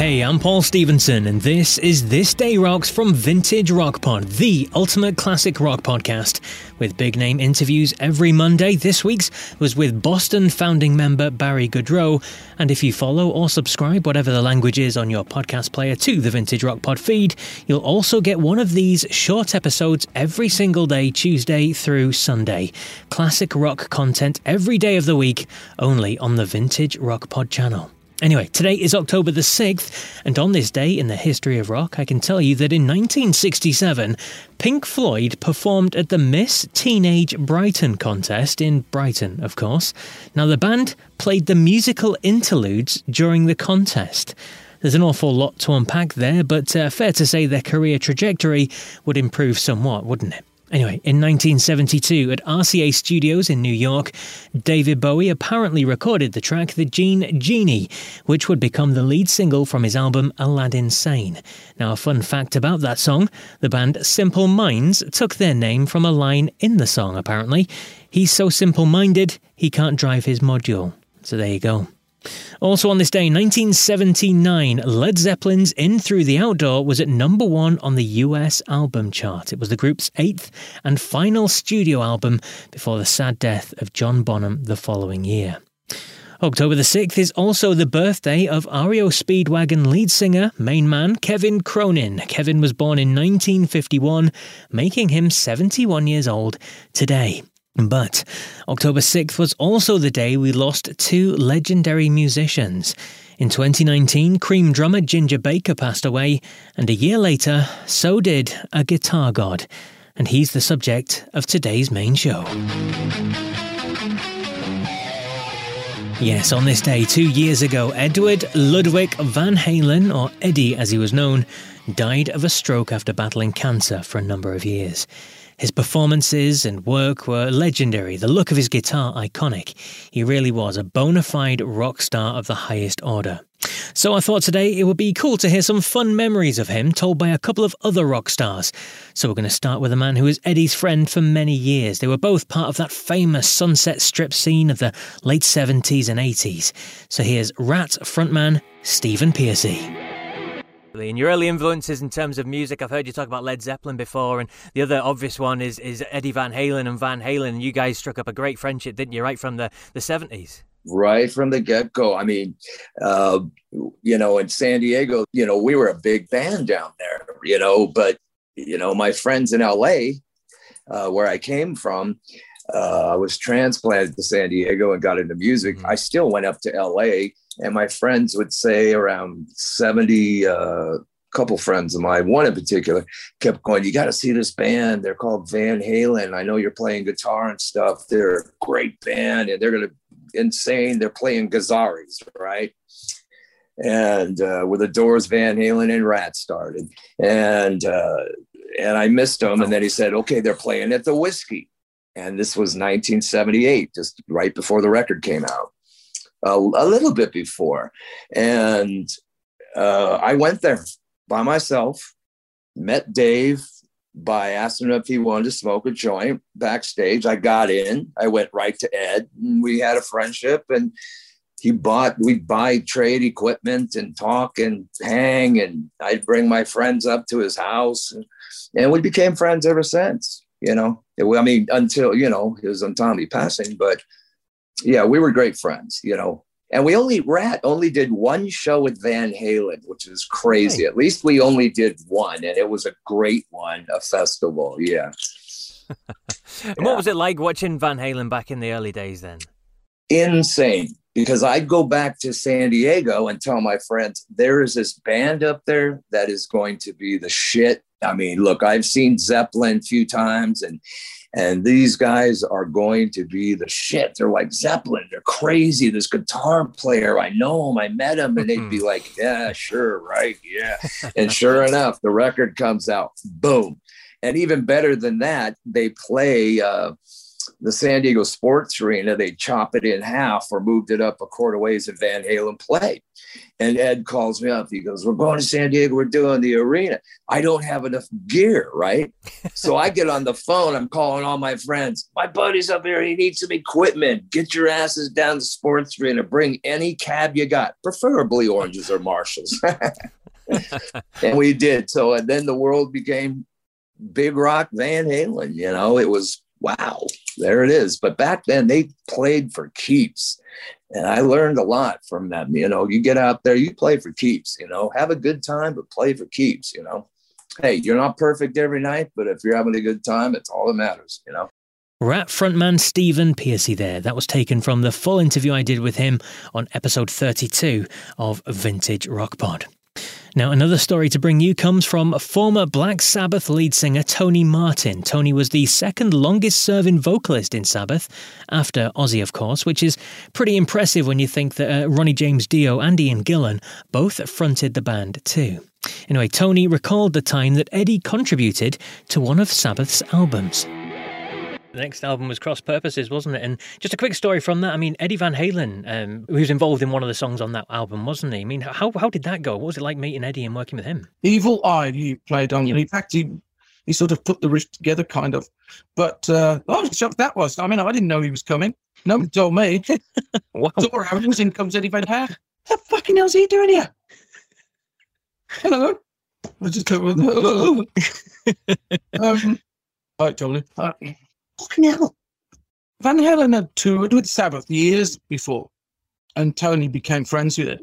Hey, I'm Paul Stevenson, and this is This Day Rocks from Vintage Rock Pod, the ultimate classic rock podcast, with big name interviews every Monday. This week's was with Boston founding member Barry Goudreau. And if you follow or subscribe, whatever the language is on your podcast player, to the Vintage Rock Pod feed, you'll also get one of these short episodes every single day, Tuesday through Sunday. Classic rock content every day of the week, only on the Vintage Rock Pod channel. Anyway, today is October the 6th, and on this day in the history of rock, I can tell you that in 1967, Pink Floyd performed at the Miss Teenage Brighton contest in Brighton, of course. Now, the band played the musical interludes during the contest. There's an awful lot to unpack there, but uh, fair to say their career trajectory would improve somewhat, wouldn't it? Anyway, in 1972 at RCA Studios in New York, David Bowie apparently recorded the track The Jean Genie, which would become the lead single from his album Aladdin Sane. Now, a fun fact about that song the band Simple Minds took their name from a line in the song, apparently. He's so simple minded, he can't drive his module. So there you go. Also on this day, 1979, Led Zeppelin's In Through the Outdoor was at number one on the US album chart. It was the group's eighth and final studio album before the sad death of John Bonham the following year. October the 6th is also the birthday of REO Speedwagon lead singer, main man Kevin Cronin. Kevin was born in 1951, making him 71 years old today. But October 6th was also the day we lost two legendary musicians. In 2019, Cream drummer Ginger Baker passed away, and a year later, so did a guitar god. And he's the subject of today's main show. Yes, on this day, two years ago, Edward Ludwig Van Halen, or Eddie as he was known, died of a stroke after battling cancer for a number of years. His performances and work were legendary, the look of his guitar iconic. He really was a bona fide rock star of the highest order. So I thought today it would be cool to hear some fun memories of him told by a couple of other rock stars. So we're going to start with a man who was Eddie's friend for many years. They were both part of that famous Sunset Strip scene of the late 70s and 80s. So here's Ratt frontman Stephen Pearcy. And your early influences in terms of music, I've heard you talk about Led Zeppelin before, and the other obvious one is is Eddie Van Halen and Van Halen. And you guys struck up a great friendship, didn't you? Right from the the seventies. Right from the get go. I mean, uh, you know, in San Diego, you know, we were a big band down there, you know, but you know, my friends in LA, uh, where I came from, uh, I was transplanted to San Diego and got into music. Mm-hmm. I still went up to LA and my friends would say around 70 uh, couple friends of mine one in particular kept going you got to see this band. They're called van halen. I know you're playing guitar and stuff. They're a great band and they're going to insane. They're playing gazzarri's right? And uh, with the doors van halen and Ratt started. And uh, and i missed them and then he said okay they're playing at the Whisky. And this was 1978 just right before the record came out a, a little bit before. And uh, I went there by myself, met Dave by asking him if he wanted to smoke a joint backstage. I got in, I went right to Ed, and we had a friendship. And he bought, we'd buy trade equipment and talk and hang. And I'd bring my friends up to his house. And, and we became friends ever since, you know. I mean, until, you know, his untimely passing, but yeah, we were great friends, you know. And we only Ratt only did one show with Van Halen, which is crazy. At least we only did one, and it was a great one, a festival. Yeah. and yeah. what was it like watching Van Halen back in the early days then? Insane. Because I'd go back to San Diego and tell my friends, there is this band up there that is going to be the shit. I mean, look, I've seen Zeppelin a few times and and these guys are going to be the shit. They're like Zeppelin. They're crazy. This guitar player, I know him. I met him. And they'd be mm-hmm. like, yeah, sure, right. Yeah. and sure enough, the record comes out. Boom. And even better than that, they play uh, the San Diego Sports Arena, they chop it in half or moved it up a quarter ways and Van Halen played. And Ed calls me up. He goes, We're going to San Diego. We're doing the arena. I don't have enough gear, right? so I get on the phone. I'm calling all my friends. My buddy's up here. He needs some equipment. Get your asses down to the sports arena. Bring any cab you got, preferably oranges or Marshalls. and we did. So, and then the world became Big Rock Van Halen. You know, it was wow, there it is. But back then they played for keeps. And I learned a lot from them. You know, you get out there, you play for keeps, you know, have a good time, but play for keeps, you know. Hey, you're not perfect every night, but if you're having a good time, it's all that matters, you know. Ratt frontman Stephen Pearcy there. That was taken from the full interview I did with him on episode 32 of Vintage Rock Pod. Now, another story to bring you comes from former Black Sabbath lead singer Tony Martin. Tony was the second longest serving vocalist in Sabbath, after Ozzy, of course, which is pretty impressive when you think that uh, Ronnie James Dio and Ian Gillan both fronted the band too. Anyway, Tony recalled the time that Eddie contributed to one of Sabbath's albums. The next album was Cross Purposes, wasn't it? And just a quick story from that. I mean, Eddie Van Halen, um, who was involved in one of the songs on that album, wasn't he? I mean, how how did that go? What was it like meeting Eddie and working with him? Evil Eye, he played on. In fact, he he sort of put the riff together, kind of. But uh, oh, shocked that was. I mean, I didn't know he was coming. No one told me. wow. Door opens in comes Eddie Van Halen. What the fucking hell's he doing here? Hello. I just hello. um, right, Tony. Fucking hell. Van Halen had toured with Sabbath years before, and Tony became friends with it.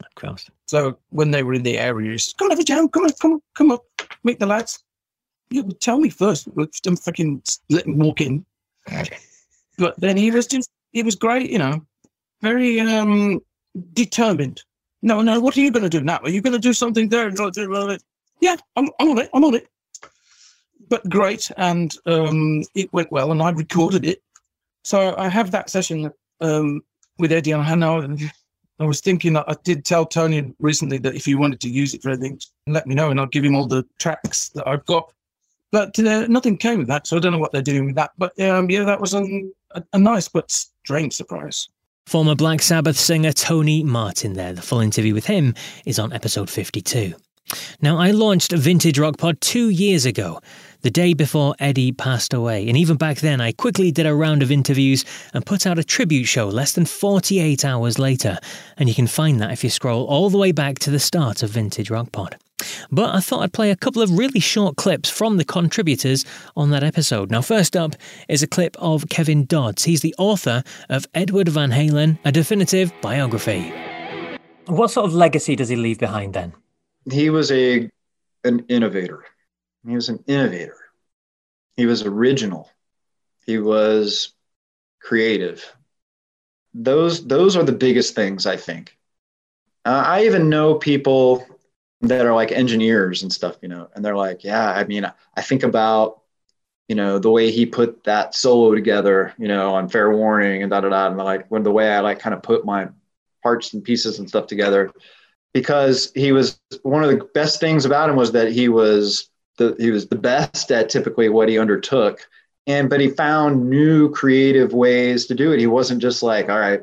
Of course. So when they were in the area, he said, come on, have a jam, come on, come on, come up, meet the lads. You tell me first. I'm fucking let him walk in. but then he was just, he was great, you know, very um determined. No, no, what are you going to do now? Are you going to do something there? Yeah, I'm, I'm on it. I'm on it but great, and um, it went well, and I recorded it. So I have that session um, with Eddie and Hannah, and I was thinking I did tell Tony recently that if he wanted to use it for anything, let me know, and I'll give him all the tracks that I've got. But uh, nothing came of that, so I don't know what they're doing with that. But um, yeah, that was a, a nice but strange surprise. Former Black Sabbath singer Tony Martin there. The full interview with him is on episode 52. Now, I launched Vintage Rock Pod two years ago, the day before Eddie passed away. And even back then, I quickly did a round of interviews and put out a tribute show less than 48 hours later. And you can find that if you scroll all the way back to the start of Vintage Rock Pod. But I thought I'd play a couple of really short clips from the contributors on that episode. Now, first up is a clip of Kevin Dodds. He's the author of Edward Van Halen, a definitive biography. What sort of legacy does he leave behind then? He was a an innovator. He was an innovator. He was original. He was creative. Those those are the biggest things I think. Uh, I even know people that are like engineers and stuff, you know, and they're like, yeah, I mean, I think about, you know, the way he put that solo together, you know, on Fair Warning and da da da, and like when the way I like kind of put my parts and pieces and stuff together, because he was one of the best things about him was that he was the he was the best at typically what he undertook. And but he found new creative ways to do it. He wasn't just like all right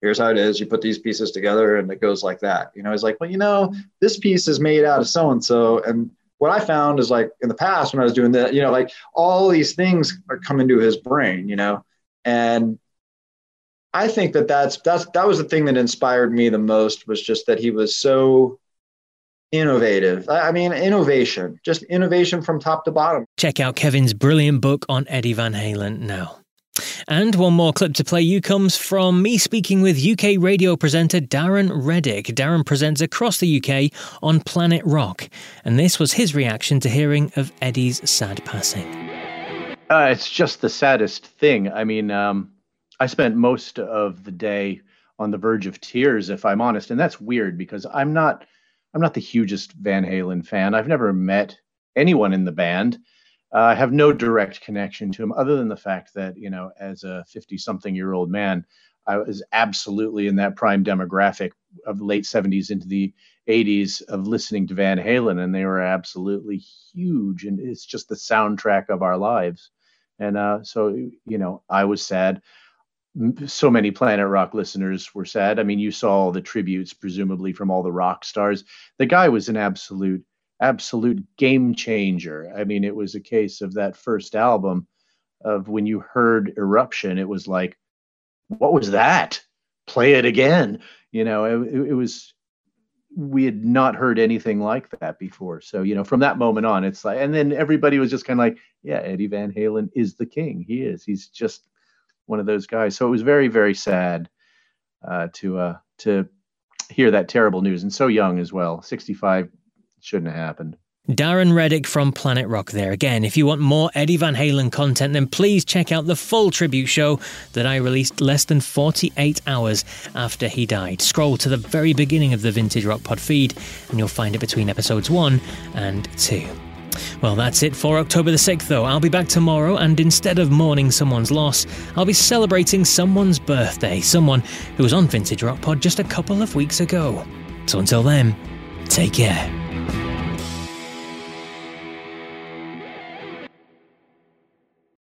here's how it is. You put these pieces together and it goes like that. You know he's like well you know this piece is made out of so and so and what i found is like in the past when i was doing that you know like all these things are coming to his brain you know? And i think that that's that's that was the thing that inspired me the most was just that he was so innovative. I mean, innovation, just innovation from top to bottom. Check out Kevin's brilliant book on Eddie Van Halen now. And one more clip to play you comes from me speaking with UK radio presenter Darren Reddick. Darren presents across the UK on Planet Rock, and this was his reaction to hearing of Eddie's sad passing. Uh, it's just the saddest thing. I mean, um, I spent most of the day on the verge of tears, if I'm honest, and that's weird because I'm not I'm not the hugest Van Halen fan. I've never met anyone in the band. Uh, I have no direct connection to him other than the fact that, you know, as a 50 something year old man, I was absolutely in that prime demographic of the late 70s into the 80s of listening to Van Halen, and they were absolutely huge. And it's just the soundtrack of our lives. And uh, so, you know, I was sad. So many Planet Rock listeners were sad. I mean, you saw all the tributes, presumably from all the rock stars. The guy was an absolute, absolute game changer. I mean, it was a case of that first album of when you heard Eruption, it was like, what was that? Play it again. You know, it, it was we had not heard anything like that before. So, you know, from that moment on, it's like, and then everybody was just kind of like, yeah, Eddie Van Halen is the king. He is. He's just one of those guys. So it was very, very sad uh, to uh, to hear that terrible news, and so young as well. Sixty-five shouldn't have happened. Darren Reddick from Planet Rock there. Again, if you want more Eddie Van Halen content, then please check out the full tribute show that I released less than 48 hours after he died. Scroll to the very beginning of the Vintage Rock Pod feed, and you'll find it between episodes 1 and 2. Well, that's it for October the 6th, though. I'll be back tomorrow, and instead of mourning someone's loss, I'll be celebrating someone's birthday, someone who was on Vintage Rock Pod just a couple of weeks ago. So until then, take care.